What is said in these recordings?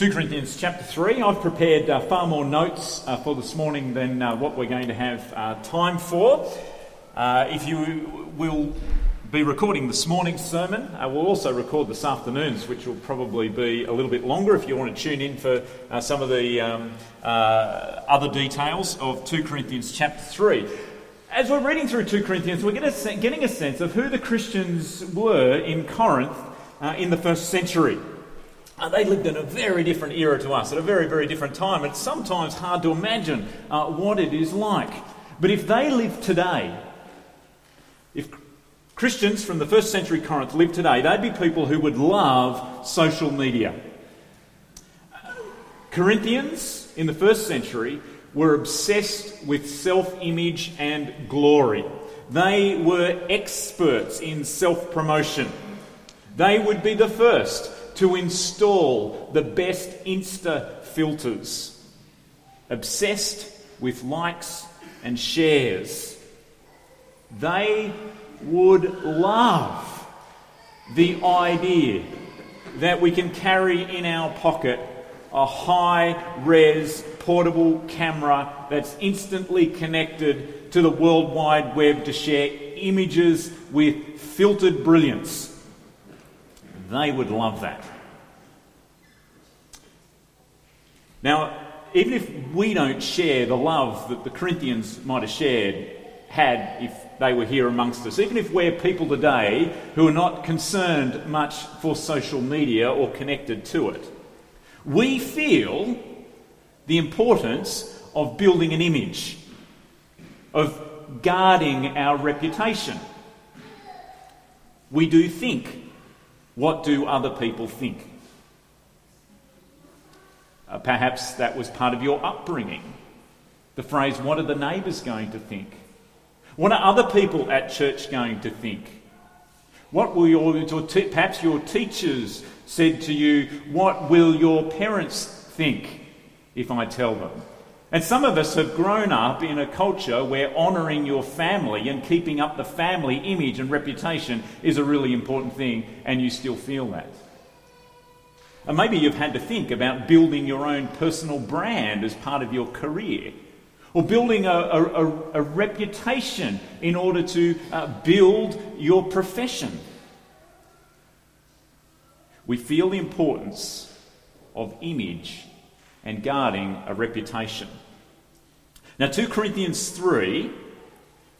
2 Corinthians chapter 3. I've prepared uh, far more notes uh, for this morning than uh, what we're going to have uh, time for. Uh, if you will be recording this morning's sermon, uh, we'll also record this afternoon's, which will probably be a little bit longer if you want to tune in for some of the um, other details of 2 Corinthians chapter 3. As we're reading through 2 Corinthians, we're getting a sense of who the Christians were in Corinth in the first century. Uh, they lived in a very different era to us, at a very, very different time. It's sometimes hard to imagine uh, what it is like. But if they lived today, if Christians from the first century Corinth lived today, they'd be people who would love social media. Corinthians in the first century were obsessed with self image and glory. They were experts in self promotion. They would be the first to install the best Insta filters, obsessed with likes and shares. They would love the idea that we can carry in our pocket a high res portable camera that's instantly connected to the World Wide Web to share images with filtered brilliance. They would love that. Now, even if we don't share the love that the Corinthians might have shared, had if they were here amongst us, even if we're people today who are not concerned much for social media or connected to it, we feel the importance of building an image, of guarding our reputation. We do think, what do other people think? Uh, perhaps that was part of your upbringing. The phrase, What are the neighbours going to think? What are other people at church going to think? What will your, perhaps your teachers said to you, What will your parents think if I tell them? And some of us have grown up in a culture where honouring your family and keeping up the family image and reputation is a really important thing, and you still feel that. And maybe you've had to think about building your own personal brand as part of your career, or building a, a, a reputation in order to uh, build your profession. We feel the importance of image and guarding a reputation. Now, 2 Corinthians 3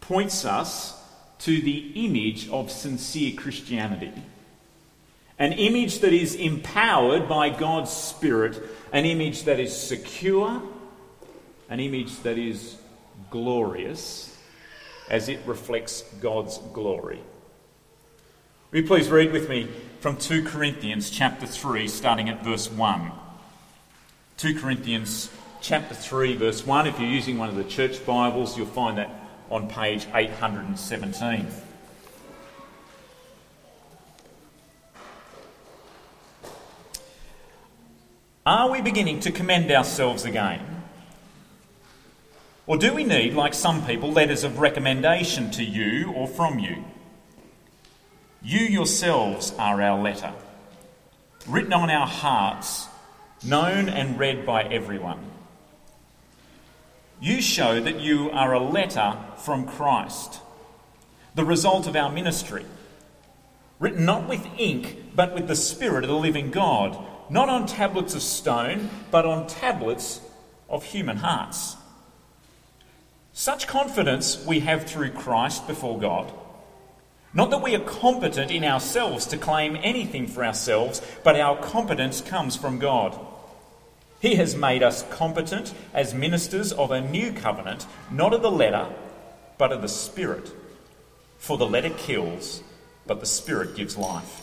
points us to the image of sincere Christianity. An image that is empowered by God's Spirit, an image that is secure, an image that is glorious as it reflects God's glory. Will you please read with me from 2 Corinthians chapter 3, starting at verse 1. 2 Corinthians chapter 3, verse 1. If you're using one of the church Bibles, you'll find that on page 817. Are we beginning to commend ourselves again? Or do we need, like some people, letters of recommendation to you or from you? You yourselves are our letter, written on our hearts, known and read by everyone. You show that you are a letter from Christ, the result of our ministry, written not with ink, but with the Spirit of the living God not on tablets of stone, but on tablets of human hearts. Such confidence we have through Christ before God. Not that we are competent in ourselves to claim anything for ourselves, but our competence comes from God. He has made us competent as ministers of a new covenant, not of the letter, but of the Spirit. For the letter kills, but the Spirit gives life.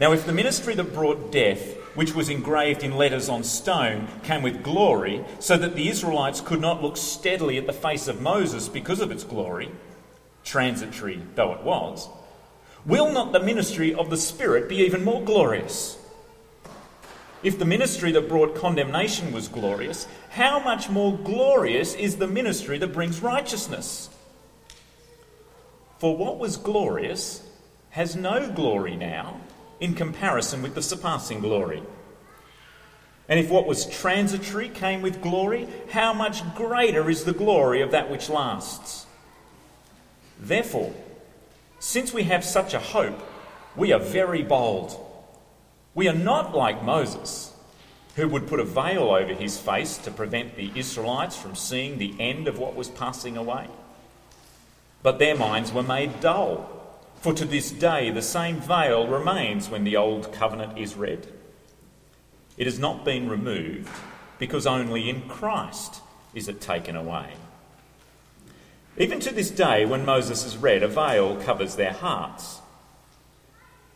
Now, if the ministry that brought death, which was engraved in letters on stone, came with glory, so that the Israelites could not look steadily at the face of Moses because of its glory, transitory though it was, will not the ministry of the Spirit be even more glorious? If the ministry that brought condemnation was glorious, how much more glorious is the ministry that brings righteousness? For what was glorious has no glory now in comparison with the surpassing glory? And if what was transitory came with glory, how much greater is the glory of that which lasts? Therefore, since we have such a hope, we are very bold. We are not like Moses, who would put a veil over his face to prevent the Israelites from seeing the end of what was passing away. But their minds were made dull, for to this day the same veil remains when the Old Covenant is read. It has not been removed because only in Christ is it taken away. Even to this day, when Moses is read, a veil covers their hearts.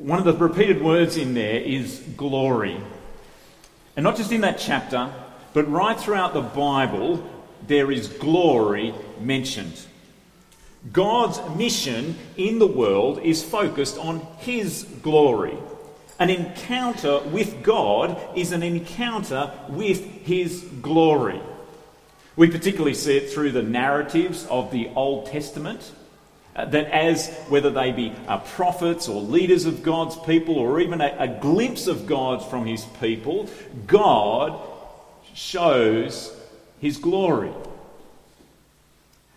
One of the repeated words in there is glory. And not just in that chapter, but right throughout the Bible, there is glory mentioned. God's mission in the world is focused on His glory. An encounter with God is an encounter with His glory. We particularly see it through the narratives of the Old Testament. Uh, that as whether they be uh, prophets or leaders of God's people or even a, a glimpse of God from his people, God shows his glory.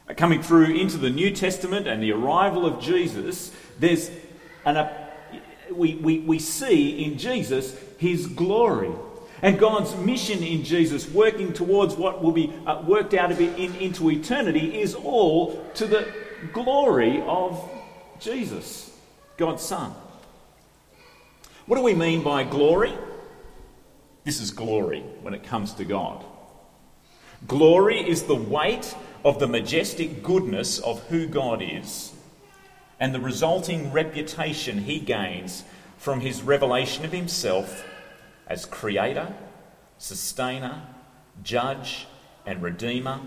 Uh, coming through into the New Testament and the arrival of Jesus, there's an, we, we, we see in Jesus his glory. And God's mission in Jesus, working towards what will be worked out in, into eternity, is all to the glory of Jesus, God's Son. What do we mean by glory? This is glory when it comes to God. Glory is the weight of the majestic goodness of who God is and the resulting reputation he gains from his revelation of himself as creator, sustainer, judge, and redeemer,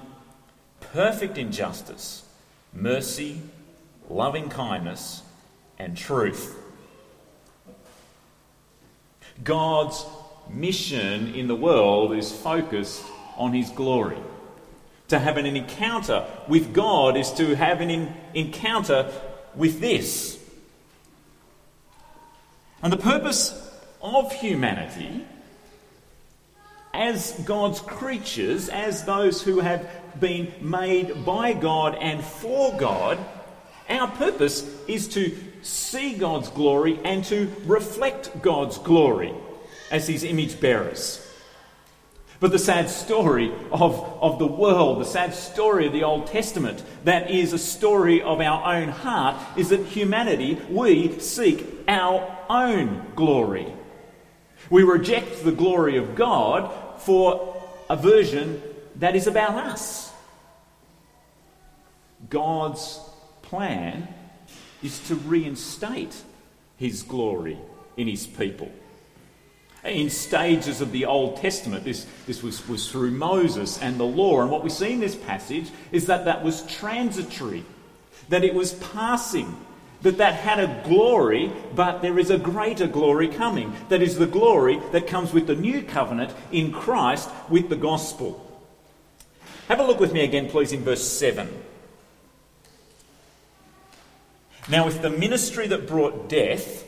perfect in justice, mercy, loving kindness, and truth. God's mission in the world is focused on his glory. To have an encounter with God is to have an encounter with this. And the purpose of humanity as God's creatures, as those who have been made by God and for God, our purpose is to see God's glory and to reflect God's glory as His image bearers. But the sad story of, of the world, the sad story of the Old Testament, that is a story of our own heart, is that humanity, we seek our own glory. We reject the glory of God for a version that is about us. God's plan is to reinstate his glory in his people. In stages of the Old Testament, this, this was, was through Moses and the law. And what we see in this passage is that that was transitory, that it was passing that that had a glory, but there is a greater glory coming. That is the glory that comes with the new covenant in Christ with the gospel. Have a look with me again, please, in verse 7. Now, if the ministry that brought death,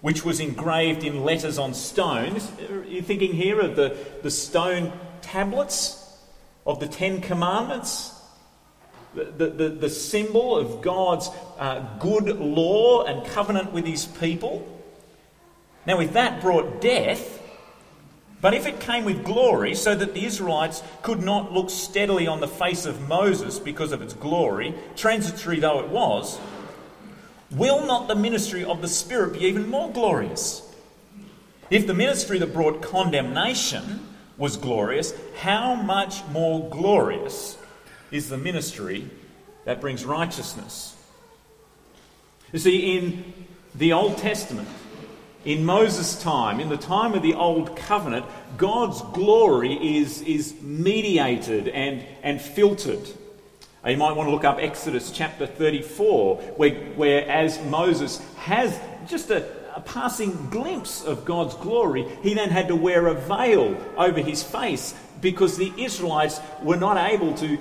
which was engraved in letters on stones, you're thinking here of the, the stone tablets of the Ten Commandments? the, the, the symbol of God's uh, good law and covenant with his people. Now, if that brought death, but if it came with glory, so that the Israelites could not look steadily on the face of Moses because of its glory, transitory though it was, will not the ministry of the Spirit be even more glorious? If the ministry that brought condemnation was glorious, how much more glorious is the ministry that brings righteousness. You see, in the Old Testament, In Moses' time, in the time of the Old Covenant, God's glory is, is mediated and, and filtered. You might want to look up Exodus chapter 34, where, where as Moses has just a, a passing glimpse of God's glory, he then had to wear a veil over his face because the Israelites were not able to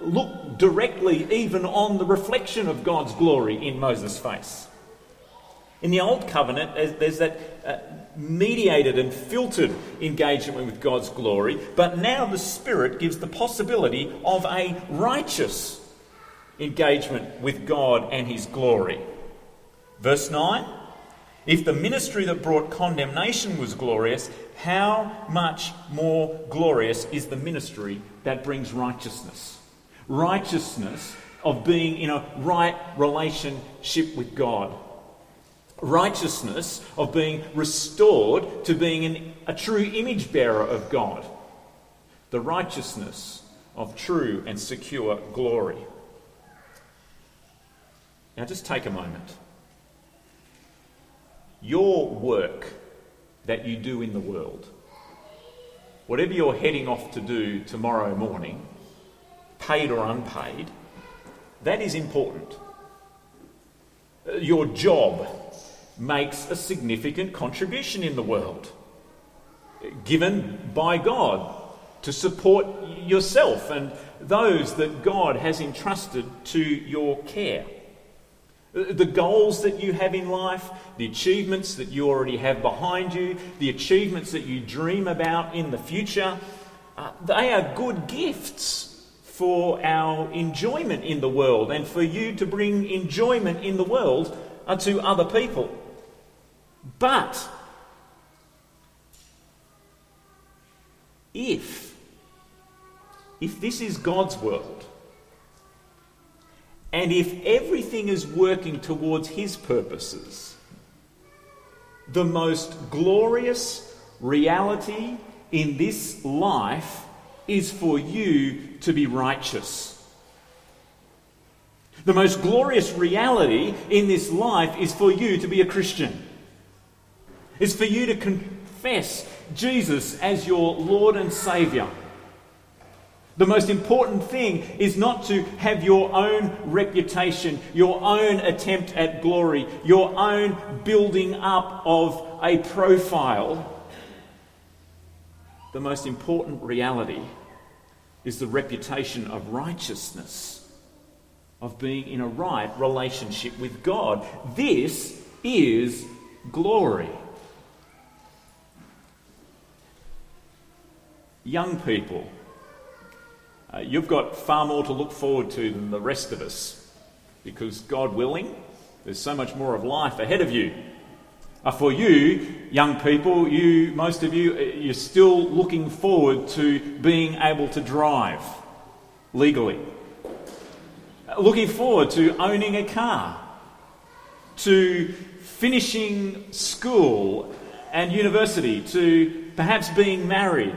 look directly even on the reflection of God's glory in Moses' face. In the Old Covenant, there's that uh, mediated and filtered engagement with God's glory, but now the Spirit gives the possibility of a righteous engagement with God and His glory. Verse 9 If the ministry that brought condemnation was glorious, how much more glorious is the ministry that brings righteousness? Righteousness of being in a right relationship with God righteousness of being restored to being an, a true image bearer of God, the righteousness of true and secure glory. Now, just take a moment. Your work that you do in the world, whatever you're heading off to do tomorrow morning, paid or unpaid, that is important. Your job makes a significant contribution in the world, given by God to support yourself and those that God has entrusted to your care. The goals that you have in life, the achievements that you already have behind you, the achievements that you dream about in the future, uh, they are good gifts for our enjoyment in the world and for you to bring enjoyment in the world uh, to other people. But if if this is God's world and if everything is working towards his purposes the most glorious reality in this life is for you to be righteous. The most glorious reality in this life is for you to be a Christian is for you to confess Jesus as your Lord and Saviour. The most important thing is not to have your own reputation, your own attempt at glory, your own building up of a profile. The most important reality is the reputation of righteousness, of being in a right relationship with God. This is glory. Young people, uh, you've got far more to look forward to than the rest of us because, God willing, there's so much more of life ahead of you. Uh, for you, young people, you, most of you, uh, you're still looking forward to being able to drive legally. Uh, looking forward to owning a car, to finishing school and university, to perhaps being married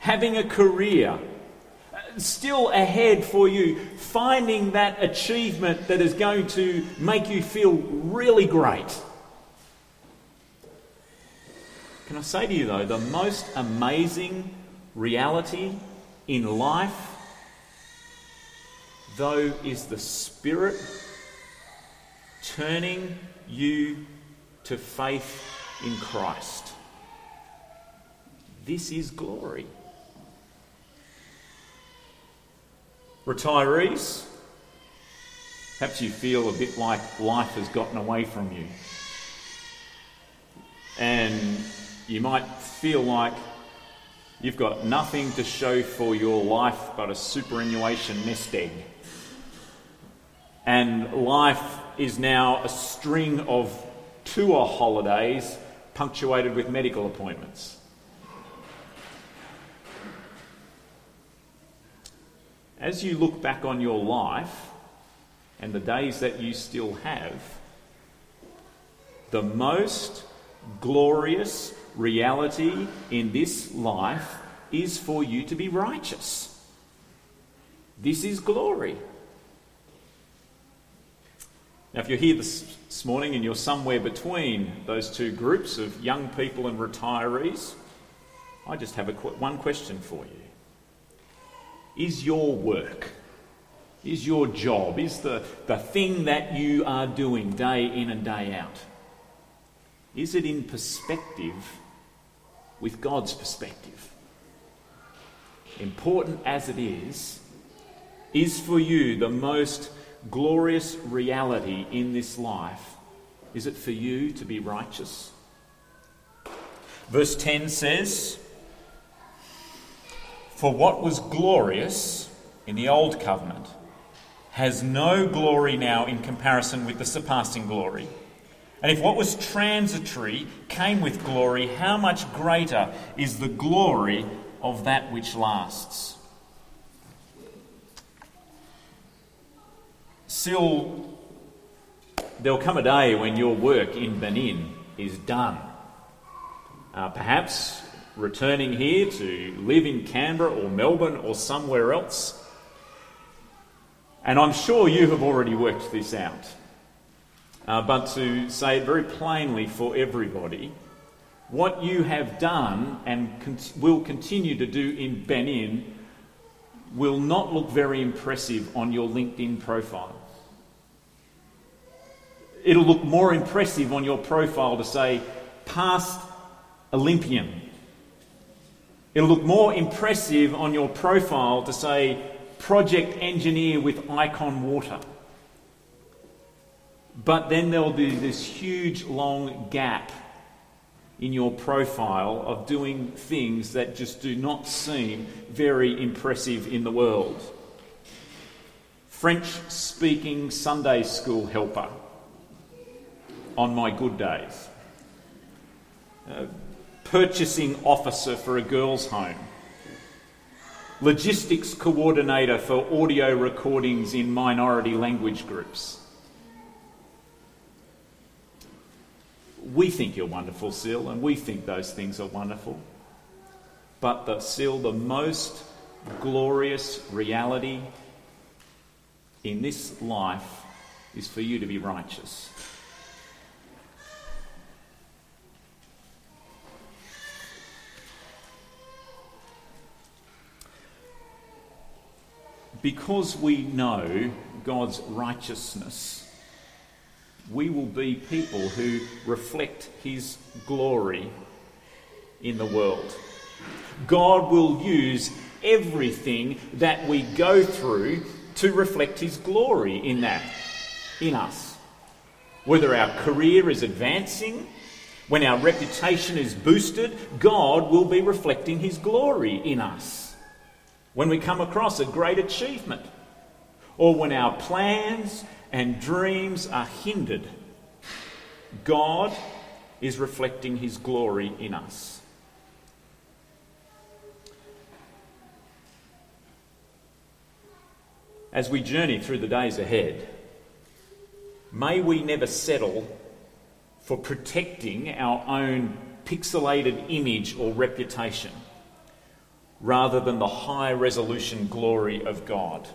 having a career, uh, still ahead for you, finding that achievement that is going to make you feel really great. Can I say to you, though, the most amazing reality in life, though, is the Spirit turning you to faith in Christ. This is glory. Retirees, perhaps you feel a bit like life has gotten away from you. And you might feel like you've got nothing to show for your life but a superannuation nest egg. And life is now a string of tour holidays punctuated with medical appointments. As you look back on your life and the days that you still have, the most glorious reality in this life is for you to be righteous. This is glory. Now, if you're here this, morning and you're somewhere between those two groups of young people and retirees, I just have a, one question for you. Is your work, is your job, is the, the thing that you are doing day in and day out, is it in perspective with God's perspective? Important as it is, is for you the most glorious reality in this life? Is it for you to be righteous? Verse 10 says, For what was glorious in the old covenant has no glory now in comparison with the surpassing glory. And if what was transitory came with glory, how much greater is the glory of that which lasts? Still, there'll come a day when your work in Benin is done. Uh, perhaps returning here to live in Canberra or Melbourne or somewhere else. And I'm sure you have already worked this out. Uh, but to say it very plainly for everybody, what you have done and con- will continue to do in Benin will not look very impressive on your LinkedIn profile it'll look more impressive on your profile to say past Olympian. It'll look more impressive on your profile to say project engineer with Icon Water. But then there'll be this huge long gap in your profile of doing things that just do not seem very impressive in the world. French speaking Sunday school helper on my good days. Uh, purchasing officer for a girls' home. Logistics coordinator for audio recordings in minority language groups. We think you're wonderful, Sil, and we think those things are wonderful. But the Sil, the most glorious reality in this life is for you to be righteous. Because we know God's righteousness, we will be people who reflect His glory in the world. God will use everything that we go through to reflect His glory in that, in us. Whether our career is advancing, when our reputation is boosted, God will be reflecting His glory in us when we come across a great achievement, or when our plans and dreams are hindered, God is reflecting His glory in us. As we journey through the days ahead, may we never settle for protecting our own pixelated image or reputation rather than the high resolution glory of God.